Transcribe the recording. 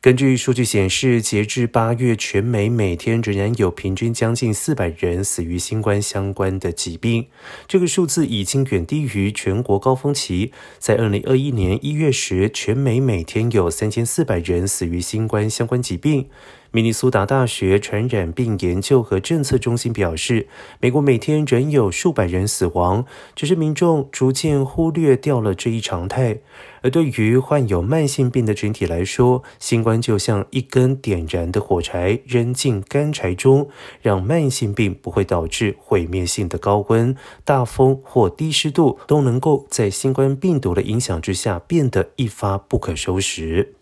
根据数据显示，截至八月，全美每天仍然有平均将近四百人死于新冠相关的疾病。这个数字已经远低于全国高峰期。在二零二一年一月时，全美每天有三千四百人死于新冠相关疾病。明尼苏达大学传染病研究和政策中心表示，美国每天仍有数百人死亡，只是民众逐渐忽略掉了这一常态。而对于患有慢性病的群体来说，新冠就像一根点燃的火柴，扔进干柴中，让慢性病不会导致毁灭性的高温、大风或低湿度，都能够在新冠病毒的影响之下变得一发不可收拾。